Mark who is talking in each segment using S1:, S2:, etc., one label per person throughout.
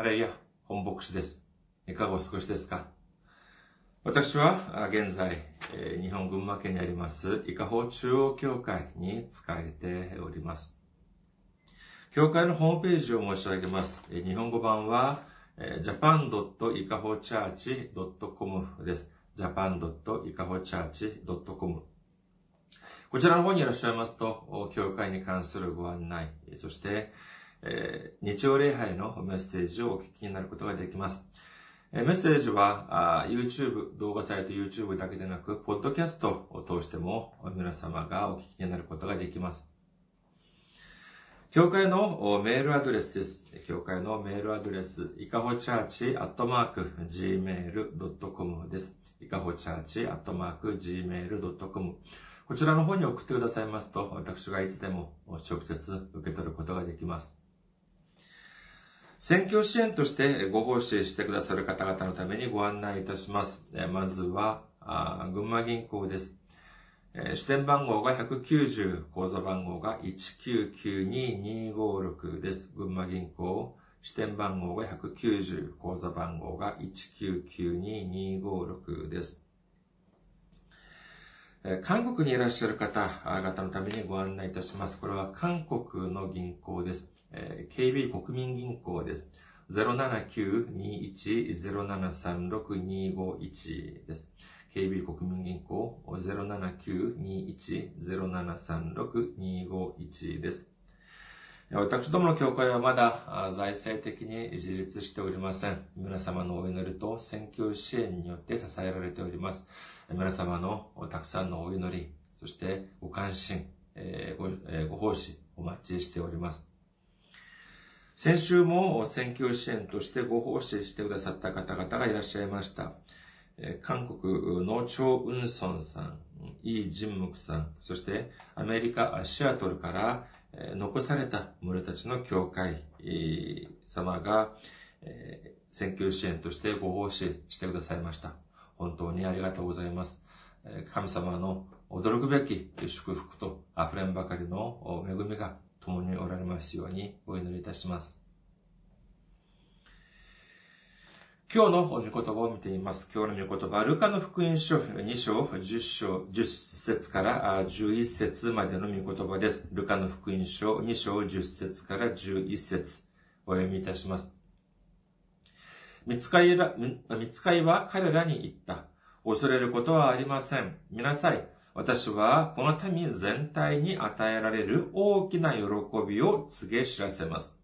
S1: ハレルヤ、本牧師です。いかがお過ごしですか？私は現在、日本群馬県にあります、伊香保中央教会に仕えております。教会のホームページを申し上げます。日本語版は japan.ikahochurch.com です。japan.ikahochurch.com こちらの方にいらっしゃいますと、教会に関するご案内、そして、えー、日曜礼拝のメッセージをお聞きになることができます。えー、メッセージはあ YouTube、動画サイト YouTube だけでなく、ポッドキャストを通しても皆様がお聞きになることができます。教会のメールアドレスです。教会のメールアドレス、いかほチャーチアットマーク gmail.com です。いかほチャーチアットマーク gmail.com こちらの方に送ってくださいますと、私がいつでも直接受け取ることができます。選挙支援としてご奉仕してくださる方々のためにご案内いたします。まずは、群馬銀行です。支店番号が190、口座番号が1992256です。群馬銀行、支店番号が190、口座番号が1992256です。韓国にいらっしゃる方々のためにご案内いたします。これは韓国の銀行です。KB 国民銀行です。079-21-0736-251です。KB 国民銀行079-21-0736-251です。私どもの教会はまだ財政的に自立しておりません。皆様のお祈りと選挙支援によって支えられております。皆様のたくさんのお祈り、そしてご関心、ご奉仕お待ちしております。先週も選挙支援としてご奉仕してくださった方々がいらっしゃいました。韓国のチョ・ウンソンさん、イ・ジンムクさん、そしてアメリカ・シアトルから残された村たちの教会様が選挙支援としてご奉仕してくださいました。本当にありがとうございます。神様の驚くべき祝福と溢れんばかりの恵みが共におられますようにお祈りいたします。今日の御言葉を見ています。今日の御言葉、ルカの福音書2章10章10節から11節までの御言葉です。ルカの福音書2章10節から11節お読みいたします。見つかいら、見つかいは彼らに言った。恐れることはありません。見なさい。私はこの民全体に与えられる大きな喜びを告げ知らせます。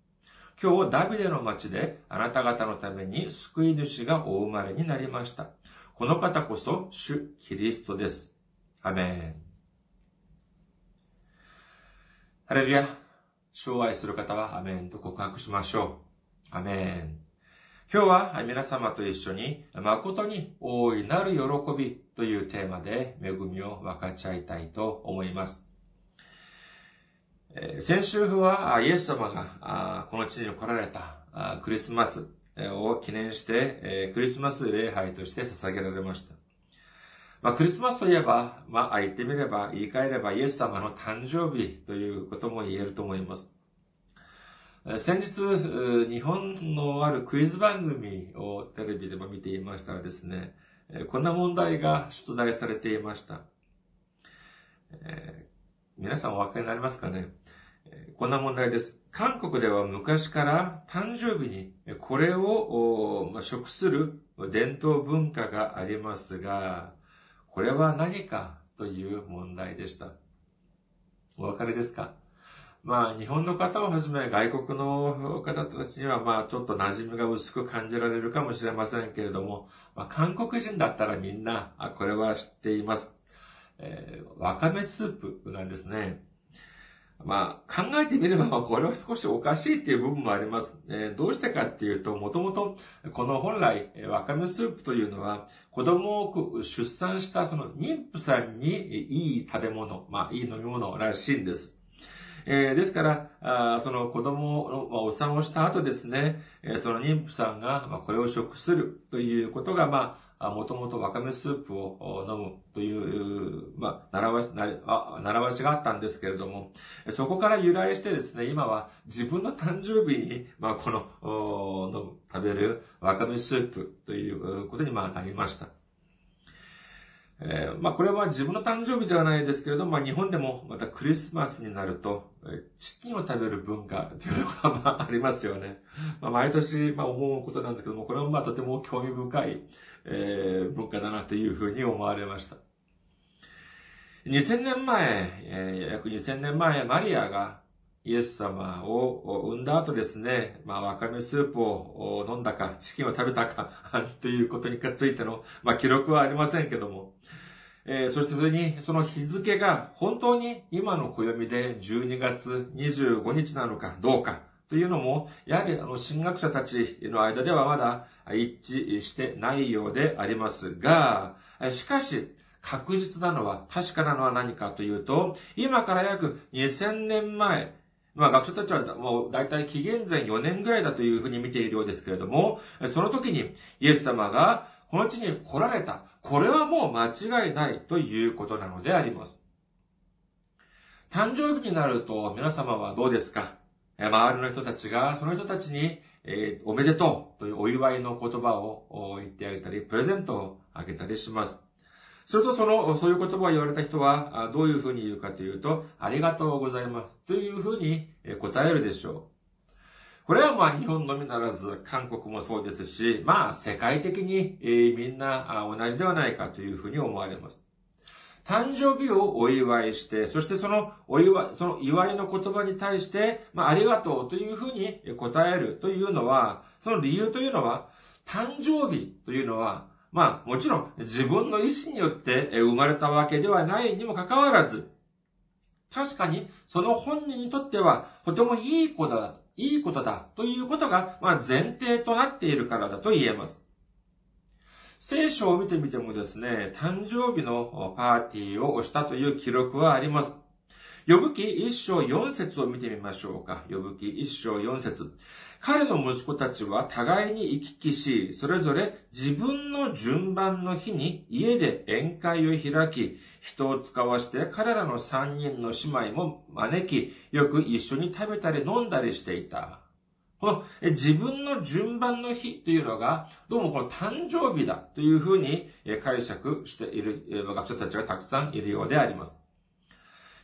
S1: 今日、ダビデの町であなた方のために救い主がお生まれになりました。この方こそ主キリストです。アメン。ハレルヤ。主を愛する方はアメンと告白しましょう。アメン。今日は皆様と一緒に誠に大いなる喜びというテーマで恵みを分かち合いたいと思います。先週はイエス様がこの地に来られたクリスマスを記念してクリスマス礼拝として捧げられました。まあ、クリスマスといえば、まあ、言ってみれば、言い換えればイエス様の誕生日ということも言えると思います。先日、日本のあるクイズ番組をテレビでも見ていましたらですね、こんな問題が出題されていました。えー、皆さんお分かりになりますかね？こんな問題です。韓国では昔から誕生日にこれを食する伝統文化がありますが、これは何かという問題でした。お分かりですか？まあ、日本の方をはじめ外国の方たちにはまあ、ちょっと馴染みが薄く感じられるかもしれませんけれども、まあ、韓国人だったらみんな、あ、これは知っています。えー、わかめスープなんですね。まあ、考えてみれば、これは少しおかしいっていう部分もあります。えー、どうしてかっていうと、もともと、この本来、わかめスープというのは、子供を出産したその妊婦さんにいい食べ物、まあ、いい飲み物らしいんです。えー、ですから、あその子供の、まあ、お産をした後ですね、えー、その妊婦さんが、まあ、これを食するということが、まあ、もともとわかめスープを飲むという、まあ、習わし、習わしがあったんですけれども、そこから由来してですね、今は自分の誕生日に、まあ、この、飲む、食べるわかめスープということに、まあ、なりました。えー、まあこれは自分の誕生日ではないですけれども、まあ日本でもまたクリスマスになると、チキンを食べる文化というのがまあありますよね。まあ毎年まあ思うことなんですけども、これはまあとても興味深い、えー、文化だなというふうに思われました。2000年前、えー、約2000年前、マリアがイエス様を産んだ後ですね、まあ、わかめスープを飲んだか、チキンを食べたか ということについての、まあ、記録はありませんけども、えー、そしてそれに、その日付が本当に今の暦で12月25日なのかどうかというのも、やはりあの、神学者たちの間ではまだ一致してないようでありますが、しかし、確実なのは、確かなのは何かというと、今から約2000年前、まあ学者たちはもう大体紀元前4年ぐらいだというふうに見ているようですけれども、その時にイエス様がこの地に来られた。これはもう間違いないということなのであります。誕生日になると皆様はどうですか？周りの人たちがその人たちに、え、おめでとうというお祝いの言葉を言ってあげたり、プレゼントをあげたりします。するとその、そういう言葉を言われた人は、どういうふうに言うかというと、ありがとうございます。というふうに答えるでしょう。これはまあ日本のみならず、韓国もそうですし、まあ世界的に、みんな同じではないかというふうに思われます。誕生日をお祝いして、そしてそのお祝い、その祝いの言葉に対して、まあありがとうというふうに答えるというのは、その理由というのは、誕生日というのは、まあ、もちろん自分の意思によって生まれたわけではないにもかかわらず、確かにその本人にとってはとてもいいことだ、いいことだということが、まあ、前提となっているからだと言えます。聖書を見てみてもですね、誕生日のパーティーをしたという記録はあります。呼ぶ記一章四節を見てみましょうか。呼ぶ記一章四節。彼の息子たちは互いに行き来し、それぞれ自分の順番の日に家で宴会を開き、人を使わして彼らの三人の姉妹も招き、よく一緒に食べたり飲んだりしていた。この自分の順番の日というのが、どうもこの誕生日だというふうに解釈している学者たちがたくさんいるようであります。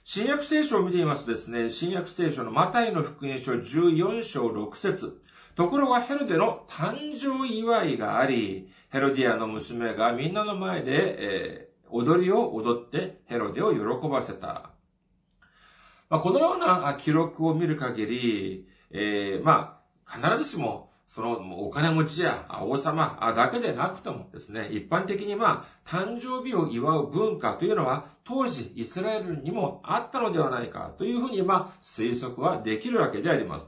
S1: 新約聖書を見てみますとですね、新約聖書のマタイの福音書14章6節ところがヘロデの誕生祝いがあり、ヘロディアの娘がみんなの前で、えー、踊りを踊ってヘロデを喜ばせた。まあ、このような記録を見る限り、えー、まあ、必ずしもそのお金持ちや王様だけでなくてもですね、一般的にまあ、誕生日を祝う文化というのは、当時イスラエルにもあったのではないかというふうにまあ、推測はできるわけであります。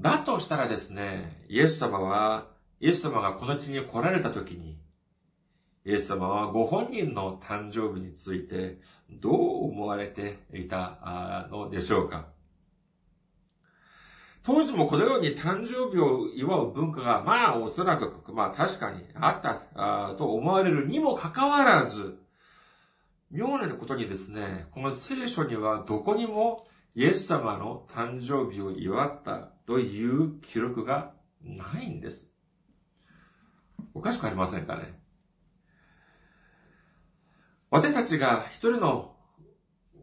S1: だとしたらですね、イエス様は、イエス様がこの地に来られた時に、イエス様はご本人の誕生日についてどう思われていたのでしょうか？当時もこのように誕生日を祝う文化が、まあおそらく、まあ確かにあったと思われるにもかかわらず、妙なことにですね、この聖書にはどこにもイエス様の誕生日を祝ったという記録がないんです。おかしくありませんかね私たちが一人の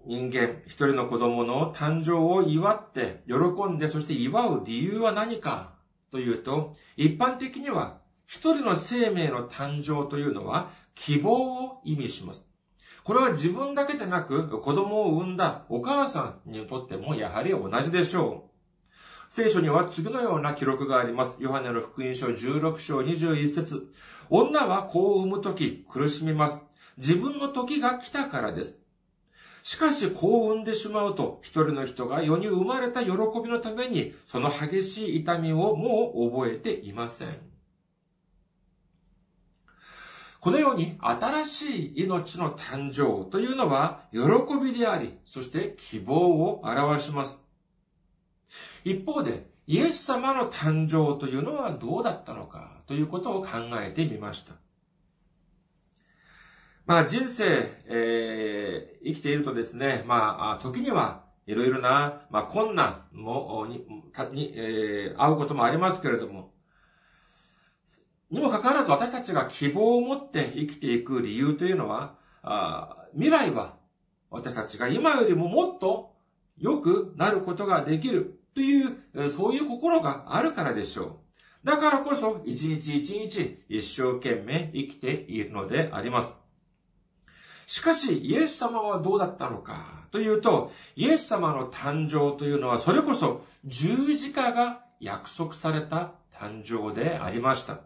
S1: 人間、一人の子供の誕生を祝って、喜んで、そして祝う理由は何か？というと、一般的には、一人の生命の誕生というのは、希望を意味します。これは自分だけでなく、子供を産んだお母さんにとってもやはり同じでしょう。聖書には次のような記録があります。ヨハネの福音書16章21節女は子を産むとき苦しみます。自分の時が来たからです。しかし、こう産んでしまうと、一人の人が世に生まれた喜びのために、その激しい痛みをもう覚えていません。このように新しい命の誕生というのは喜びであり、そして希望を表します。一方で、イエス様の誕生というのはどうだったのかということを考えてみました。まあ人生、えー、生きているとですね、まあ時にはいろいろな、まあ困難も、に、にえー、会うこともありますけれども、にもかかわらず私たちが希望を持って生きていく理由というのは、あ未来は私たちが今よりももっと良くなることができるという、そういう心があるからでしょう。だからこそ、一日一日一生懸命生きているのであります。しかし、イエス様はどうだったのか？というと、イエス様の誕生というのは、それこそ十字架が約束された誕生でありました。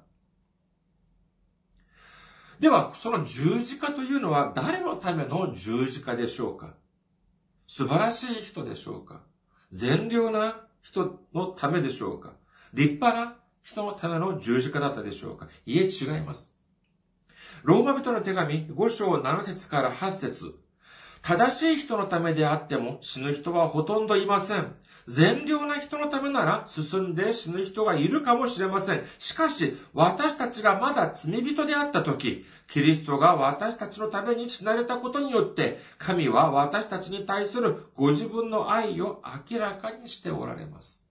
S1: では、その十字架というのは誰のための十字架でしょうか？素晴らしい人でしょうか？善良な人のためでしょうか？立派な人のための十字架だったでしょうか？いえ、違います。ローマ人の手紙5章7節から8節正しい人のためであっても死ぬ人はほとんどいません。善良な人のためなら進んで死ぬ人がいるかもしれません。しかし、私たちがまだ罪人であった時、キリストが私たちのために死なれたことによって、神は私たちに対するご自分の愛を明らかにしておられます。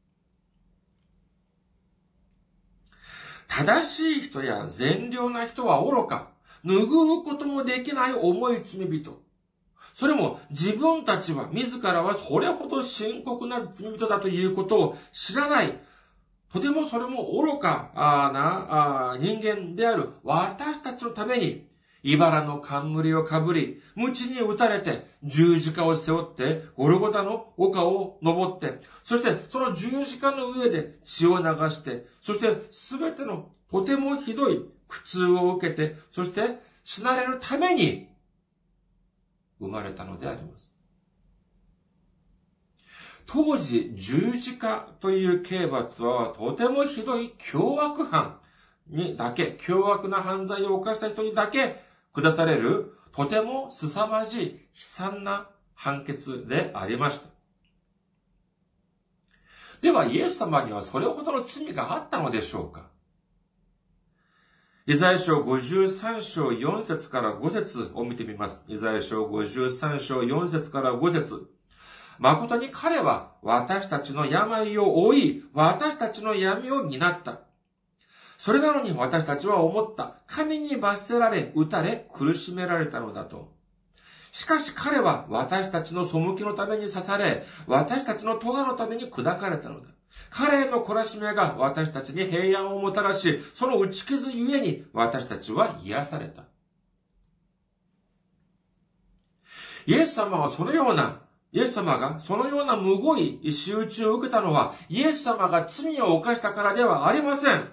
S1: 正しい人や善良な人は愚か、拭うこともできない重い罪人。それも自分たちは自らはそれほど深刻な罪人だということを知らない。とてもそれも愚かな人間である私たちのために、茨の冠をかぶり、鞭に打たれて、十字架を背負って、ゴルゴタの丘を登って、そしてその十字架の上で血を流して、そしてすべてのとてもひどい苦痛を受けて、そして死なれるために、生まれたのであります。当時、十字架という刑罰はとてもひどい凶悪犯にだけ、凶悪な犯罪を犯した人にだけ下される、とても凄まじい悲惨な判決でありました。では、イエス様にはそれほどの罪があったのでしょうかイザヤ書53章4節から5節を見てみます。イザヤ書53章4節から5節誠に彼は私たちの病を負い、私たちの闇を担った。それなのに私たちは思った。神に罰せられ、打たれ、苦しめられたのだと。しかし彼は私たちの背きのために刺され、私たちの咎のために砕かれたのだ。彼への懲らしめが私たちに平安をもたらし、その打ち傷ゆえに私たちは癒された。イエス様はそのような、イエス様がそのようなむごい仕打ちを受けたのは、イエス様が罪を犯したからではありません。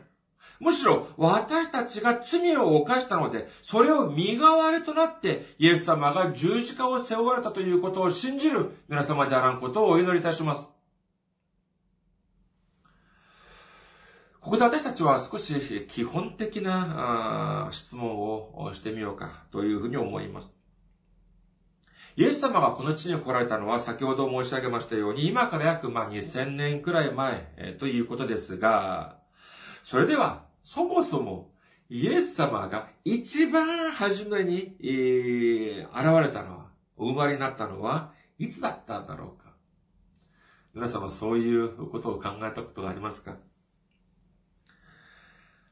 S1: むしろ私たちが罪を犯したので、それを身代わりとなってイエス様が十字架を背負われたということを信じる皆様であらんことをお祈りいたします。ここで私たちは少し基本的な質問をしてみようかというふうに思います。イエス様がこの地に来られたのは先ほど申し上げましたように今から約ま2000年くらい前ということですが、それではそもそもイエス様が一番初めに、えー、現れたのは、お生まれになったのはいつだったんだろうか？皆様そういうことを考えたことがありますか？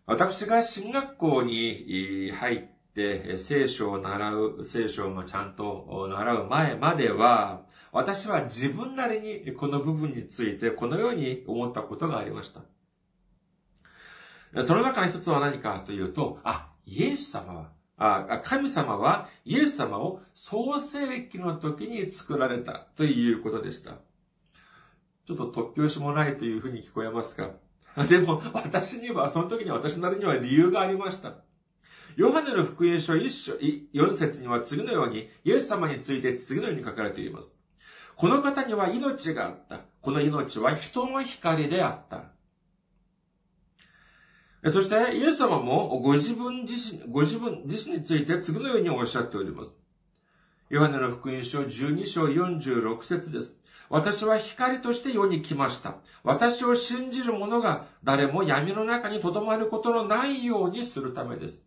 S1: 私が進学校に入って聖書を習う、聖書をちゃんと習う前までは、私は自分なりにこの部分についてこのように思ったことがありました。その中の一つは何かというと、あ、イエス様は、あ神様はイエス様を創世記の時に作られたということでした。ちょっと突拍子もないというふうに聞こえますか でも、私には、その時に私なりには理由がありました。ヨハネの福音書一章、4節には次のように、イエス様について次のように書かれています。この方には命があった。この命は人の光であった。そしてイエス様もご自分自身、ご自分自身について次のようにおっしゃっております。ヨハネの福音書12章46節です。私は光として世に来ました。私を信じる者が誰も闇の中に留まることのないようにするためです。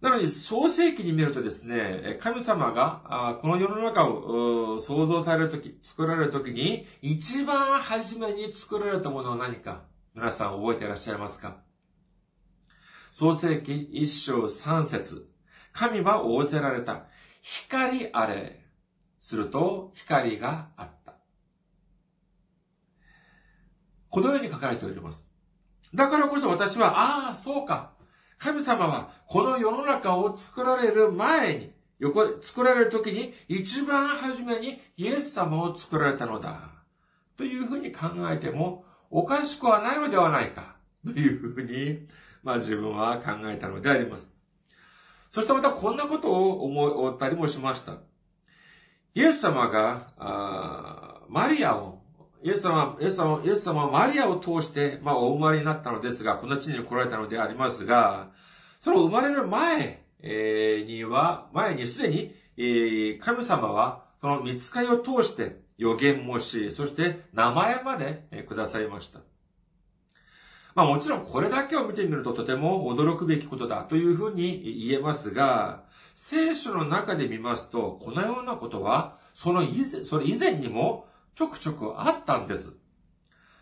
S1: なのに、創世記に見るとですね、神様が、この世の中を創造されるとき、作られるときに、一番初めに作られたものは何か、皆さん覚えていらっしゃいますか？創世記一章三節神は仰せられた。光あれ。すると、光があった。このように書かれております。だからこそ私は、ああ、そうか。神様はこの世の中を作られる前に、横作られる時に一番初めにイエス様を作られたのだ。というふうに考えてもおかしくはないのではないか。というふうに、まあ自分は考えたのであります。そしてまたこんなことを思ったりもしました。イエス様が、マリアを、イエス様、イエス様、イエス様はマリアを通して、まあ、お生まれになったのですが、この地に来られたのでありますが、その生まれる前には、前にすでに、神様は、その見つかりを通して予言もし、そして名前までくださいました。まあもちろんこれだけを見てみるととても驚くべきことだというふうに言えますが、聖書の中で見ますと、このようなことは、その以前、それ以前にもちょくちょくあったんです。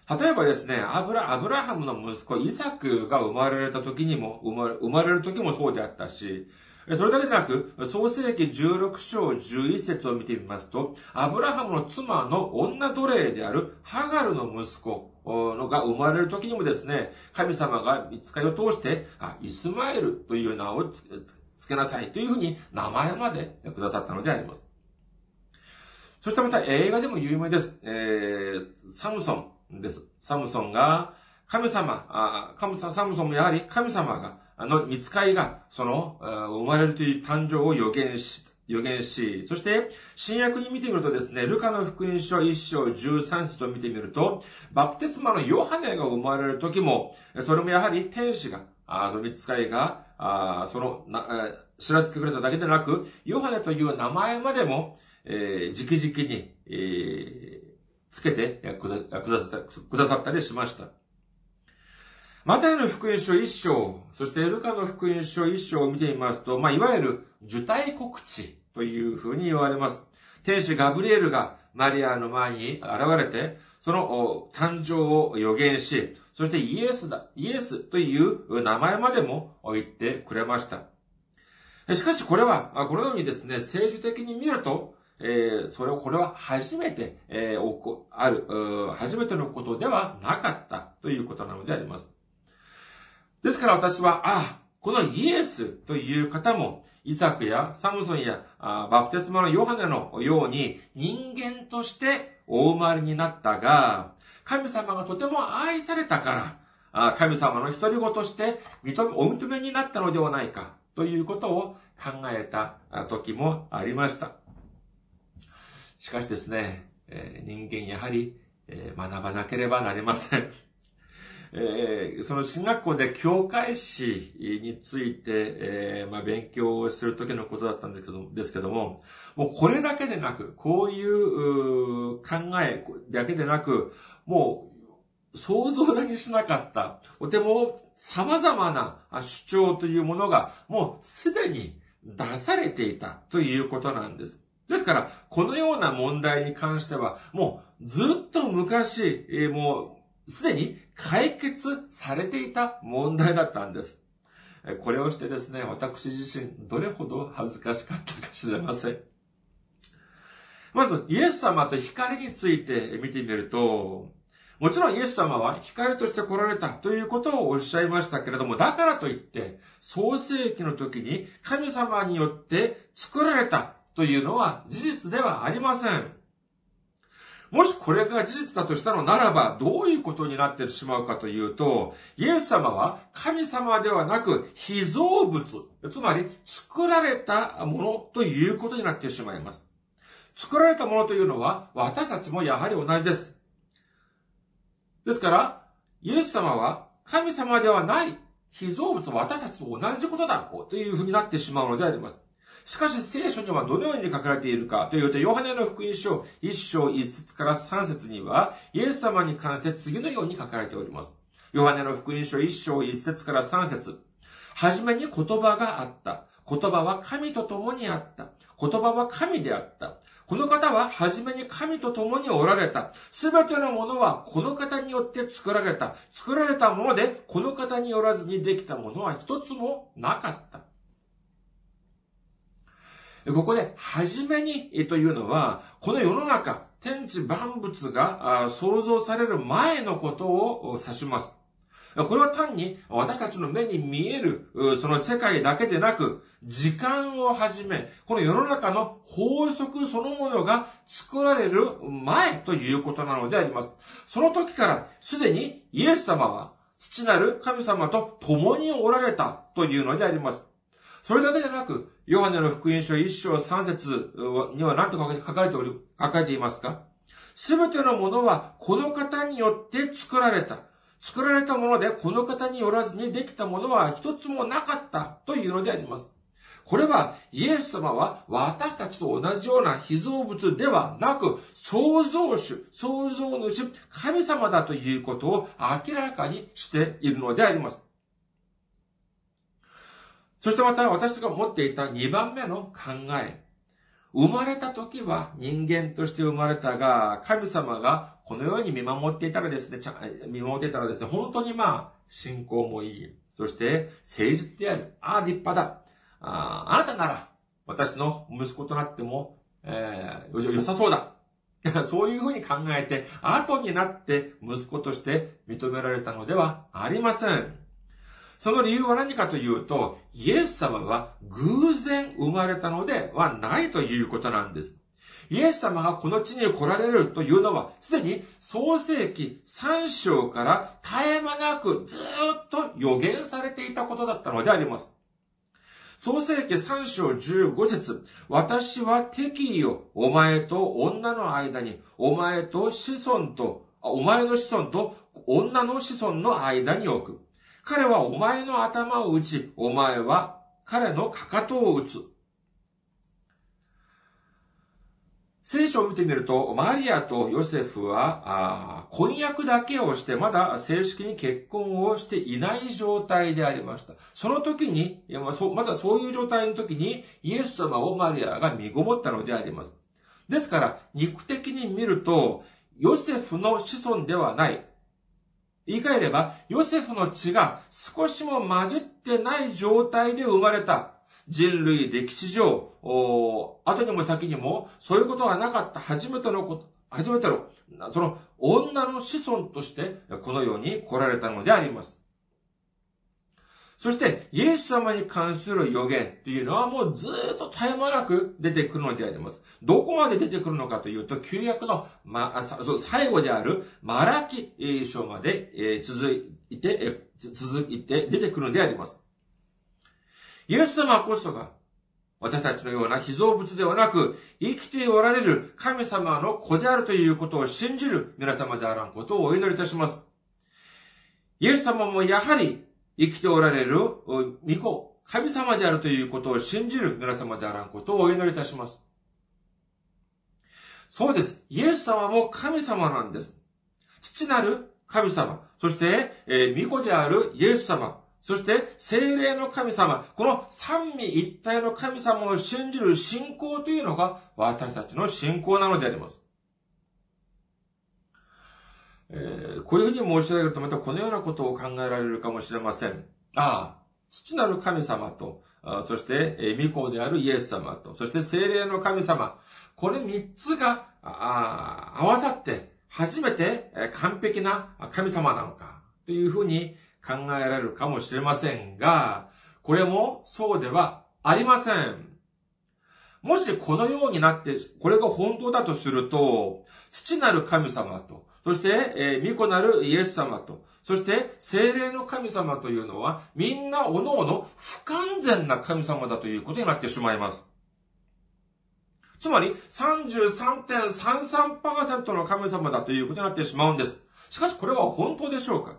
S1: 例えばですね、アブラ、アブラハムの息子イサクが生まれた時にも、生まれ生まれる時もそうであったし、それだけでなく、創世記16章11節を見てみますと、アブラハムの妻の女奴隷であるハガルの息子のが生まれる時にもですね、神様が見つかりを通して、あ、イスマエルという名をつけなさいというふうに名前までくださったのであります。そしてまた映画でも有名です。えー、サムソンです。サムソンが、神様、あサムソンもやはり神様が、あの、見つかりが、その、生まれるという誕生を予言し、予言し、そして、新約に見てみるとですね、ルカの福音書1章13節を見てみると、バプテスマのヨハネが生まれる時も、それもやはり天使が、あその見つかりが、あそのな、知らせてくれただけでなく、ヨハネという名前までも、えー、直々に、えー、つけてくだくださったりしました。マタイの福音書一章、そしてエルカの福音書一章を見てみますと、まあ、いわゆる受胎告知というふうに言われます。天使ガブリエルがマリアの前に現れて、その誕生を予言し、そしてイエスだ、イエスという名前までも言ってくれました。しかしこれは、このようにですね、政治的に見ると、えー、それを、これは初めて、えー、ある、初めてのことではなかったということなのであります。ですから私は、あ、このイエスという方も、イサクやサムソンやバプテスマのヨハネのように人間としてお生まれになったが、神様がとても愛されたから、神様の独り子として認め、お認めになったのではないかということを考えた時もありました。しかしですね、え人間やはり、え学ばなければなりません。え、その進学校で教会史について、え、まあ、勉強をする時のことだったんですけどですけども、もうこれだけでなく、こういう考えだけでなく、もう想像だにしなかった、とても様々な主張というものが、もうすでに出されていたということなんです。ですから、このような問題に関しては、もうずっと昔、えー、もうすでに解決されていた問題だったんです。これをしてですね、私自身どれほど恥ずかしかったか知れません。まず、イエス様と光について見てみると、もちろんイエス様は光として来られたということをおっしゃいましたけれども、だからといって、創世記の時に神様によって作られたというのは事実ではありません。もしこれが事実だとしたのならば、どういうことになってしまうかというと、イエス様は神様ではなく被造物、つまり作られたものということになってしまいます。作られたものというのは私たちもやはり同じです。ですから、イエス様は神様ではない被造物私たちと同じことだというふうになってしまうのであります。しかし聖書にはどのように書かれているかというと、ヨハネの福音書1章1節から3節には、イエス様に関して次のように書かれております。ヨハネの福音書1章1節から3節はじめに言葉があった。言葉は神と共にあった。言葉は神であった。この方は初めに神と共におられた。すべてのものはこの方によって作られた。作られたもので、この方によらずにできたものは一つもなかった。ここで、初めにというのは、この世の中、天地万物が創造される前のことを指します。これは単に私たちの目に見える、その世界だけでなく、時間をはじめ、この世の中の法則そのものが作られる前ということなのであります。その時からすでにイエス様は父なる神様と共におられたというのであります。それだけでなく、ヨハネの福音書1章3節には何と書かれており、書かれていますか？すべてのものはこの方によって作られた。作られたものでこの方によらずにできたものは一つもなかったというのであります。これは、イエス様は私たちと同じような被造物ではなく、創造主、創造主、神様だということを明らかにしているのであります。そしてまた私が持っていた2番目の考え。生まれた時は人間として生まれたが、神様がこのように見守っていたらですね、見守っていたらですね、本当にまあ、信仰もいい。そして、誠実である。ああ、立派だ。あああなたなら、私の息子となっても、えー、良さそうだ。そういうふうに考えて、後になって息子として認められたのではありません。その理由は何かというと、イエス様は偶然生まれたのではないということなんです。イエス様がこの地に来られるというのは、すでに創世記3章から絶え間なくずっと予言されていたことだったのであります。創世記3章15節私は敵意をお前と女の間に、お前と子孫と、お前の子孫と女の子孫の間に置く。彼はお前の頭を打ち、お前は彼のかかとを打つ。聖書を見てみると、マリアとヨセフは、婚約だけをして、まだ正式に結婚をしていない状態でありました。その時に、まだそういう状態の時に、イエス様をマリアが身ごもったのであります。ですから、肉的に見ると、ヨセフの子孫ではない、言い換えれば、ヨセフの血が少しも混じってない状態で生まれた人類歴史上、後にも先にも、そういうことがなかった初めてのこと、初めての、その女の子孫として、この世に来られたのであります。そして、イエス様に関する予言というのはもうずっと絶え間なく出てくるのであります。どこまで出てくるのかというと、旧約の、ま、最後であるマラキ書まで続いて、続いて出てくるのであります。イエス様こそが、私たちのような被造物ではなく、生きておられる神様の子であるということを信じる皆様であらんことをお祈りいたします。イエス様もやはり生きておられる御子、神様であるということを信じる皆様であらんことをお祈りいたします。そうです。イエス様も神様なんです。父なる神様、そして、えー、御子であるイエス様、そして、精霊の神様、この三位一体の神様を信じる信仰というのが私たちの信仰なのであります。えー、こういうふうに申し上げるとまたこのようなことを考えられるかもしれません。ああ、父なる神様と、そして、えー、御子であるイエス様と、そして精霊の神様。これ三つが、あ合わさって、初めて完璧な神様なのか、というふうに考えられるかもしれませんが、これもそうではありません。もしこのようになって、これが本当だとすると、父なる神様と、そして、えー、御子なるイエス様と、そして、精霊の神様というのは、みんな各々不完全な神様だということになってしまいます。つまり、33.33%の神様だということになってしまうんです。しかし、これは本当でしょうか？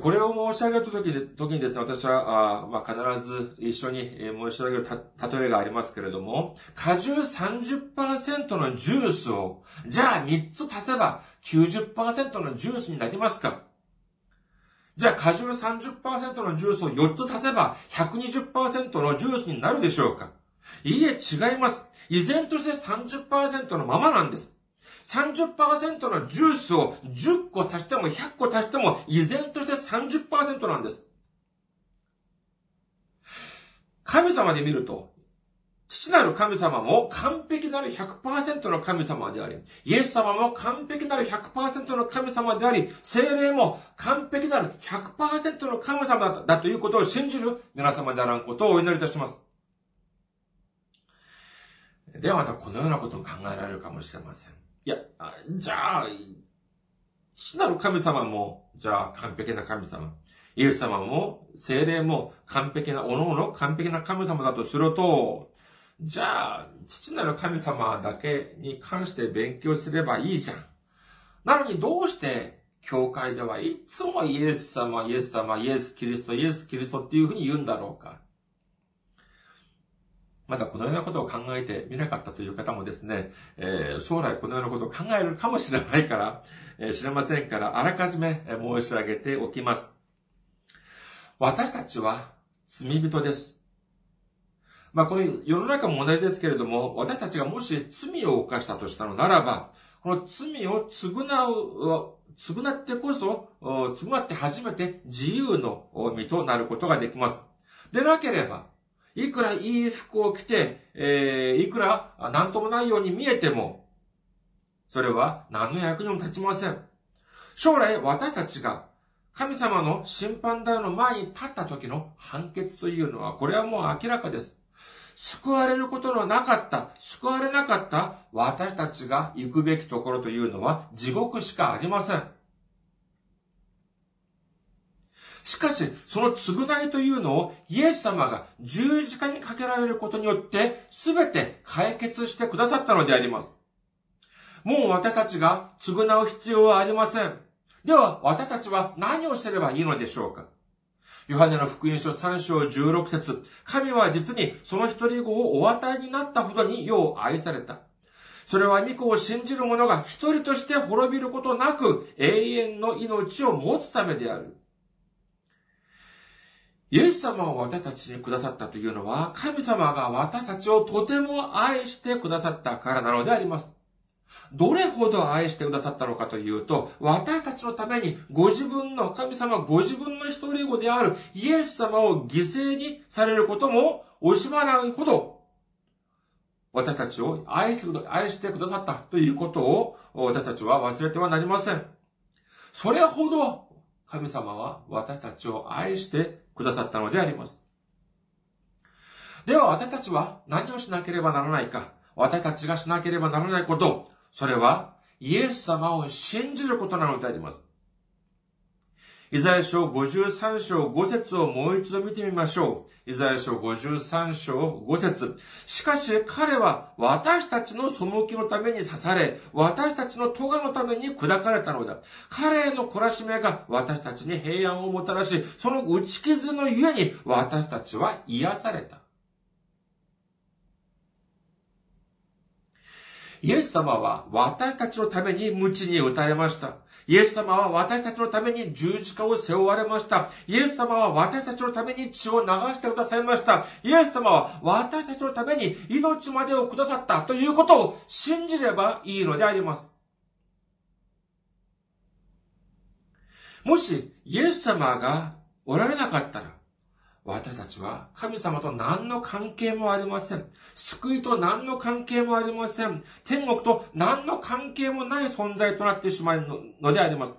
S1: これを申し上げた時に時にですね、私は、あまあ、必ず一緒に申し上げる例えがありますけれども、果汁30%のジュースを、じゃあ3つ足せば90%のジュースになりますかじゃあ果汁30%のジュースを4つ足せば120%のジュースになるでしょうかいいえ、違います。依然として30%のままなんです。30%のジュースを10個足しても100個足しても依然として30%なんです。神様で見ると、父なる神様も完璧なる100%の神様であり、イエス様も完璧なる100%の神様であり、精霊も完璧なる100%の神様だということを信じる皆様であらんことをお祈りいたします。ではまたこのようなことも考えられるかもしれません。いや、じゃあ、父なる神様も、じゃあ完璧な神様。イエス様も、精霊も完璧な、おのおの完璧な神様だとすると、じゃあ、父なる神様だけに関して勉強すればいいじゃん。なのにどうして、教会ではいつもイエス様、イエス様、イエス・キリスト、イエス・キリストっていうふうに言うんだろうか。まだこのようなことを考えてみなかったという方もですね、えー、将来このようなことを考えるかもしれないから、えー、知れませんから、あらかじめ申し上げておきます。私たちは罪人です。まあ、この世の中も同じですけれども、私たちがもし罪を犯したとしたのならば、この罪を償う、償ってこそ、償って初めて自由の身となることができます。でなければ、いくらいい服を着て、えー、いくら何ともないように見えても、それは何の役にも立ちません。将来私たちが神様の審判台の前に立った時の判決というのは、これはもう明らかです。救われることのなかった、救われなかった私たちが行くべきところというのは地獄しかありません。しかし、その償いというのをイエス様が十字架にかけられることによって、すべて解決してくださったのであります。もう私たちが償う必要はありません。では、私たちは何をすればいいのでしょうかヨハネの福音書3章16節神は実にその一人子をお与えになったほどに世を愛された。それは御子を信じる者が一人として滅びることなく永遠の命を持つためである。イエス様を私たちにくださったというのは、神様が私たちをとても愛してくださったからなのであります。どれほど愛してくださったのかというと、私たちのためにご自分の神様ご自分の一人子であるイエス様を犠牲にされることも惜しまないほど、私たちを愛してくださったということを私たちは忘れてはなりません。それほど神様は私たちを愛してくださったのであります。では私たちは何をしなければならないか私たちがしなければならないこと、それはイエス様を信じることなのであります。イザヤ書53章5節をもう一度見てみましょう。イザヤ書53章5節しかし彼は私たちの背きのために刺され、私たちの咎のために砕かれたのだ。彼への懲らしめが私たちに平安をもたらし、その打ち傷のゆえに私たちは癒された。イエス様は私たちのために鞭に打たれました。イエス様は私たちのために十字架を背負われました。イエス様は私たちのために血を流してくださいました。イエス様は私たちのために命までをくださったということを信じればいいのであります。もし、イエス様がおられなかったら、私たちは神様と何の関係もありません。救いと何の関係もありません。天国と何の関係もない存在となってしまうのであります。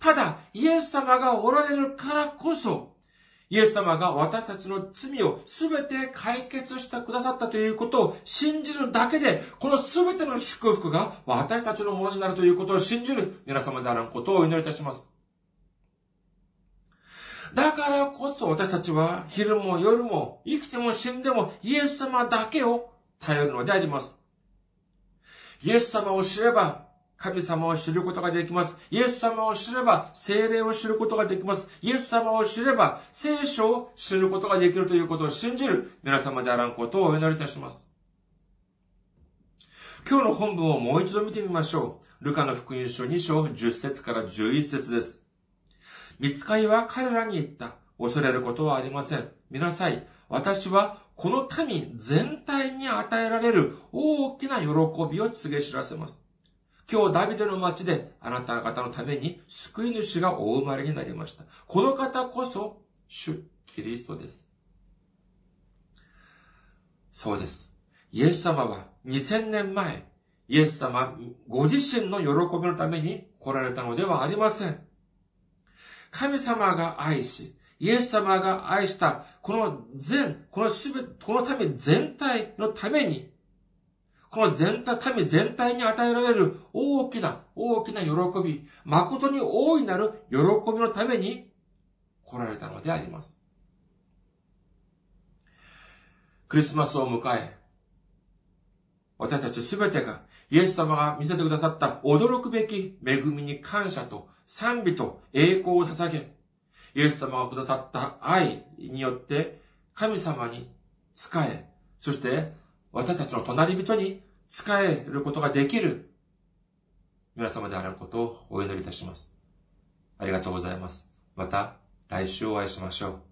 S1: ただ、イエス様がおられるからこそ、イエス様が私たちの罪をすべて解決してくださったということを信じるだけで、このすべての祝福が私たちのものになるということを信じる皆様であることをお祈りいたします。だからこそ私たちは昼も夜も生きても死んでもイエス様だけを頼るのであります。イエス様を知れば神様を知ることができます。イエス様を知れば精霊を知ることができます。イエス様を知れば聖書を知ることができるということを信じる皆様であらんことをお祈りいたします。今日の本文をもう一度見てみましょう。ルカの福音書2章10節から11節です。見つかりは彼らに言った。恐れることはありません。見なさい。私はこの民全体に与えられる大きな喜びを告げ知らせます。今日ダビデの町であなた方のために救い主がお生まれになりました。この方こそ主キリストです。そうです。イエス様は2000年前、イエス様ご自身の喜びのために来られたのではありません。神様が愛し、イエス様が愛した、この全、このすべ、この民全体のために、この全体、民全体に与えられる大きな、大きな喜び、誠に大いなる喜びのために来られたのであります。クリスマスを迎え、私たちすべてがイエス様が見せてくださった驚くべき恵みに感謝と賛美と栄光を捧げ、イエス様がくださった愛によって神様に仕え、そして私たちの隣人に仕えることができる皆様であることをお祈りいたします。ありがとうございます。また来週お会いしましょう。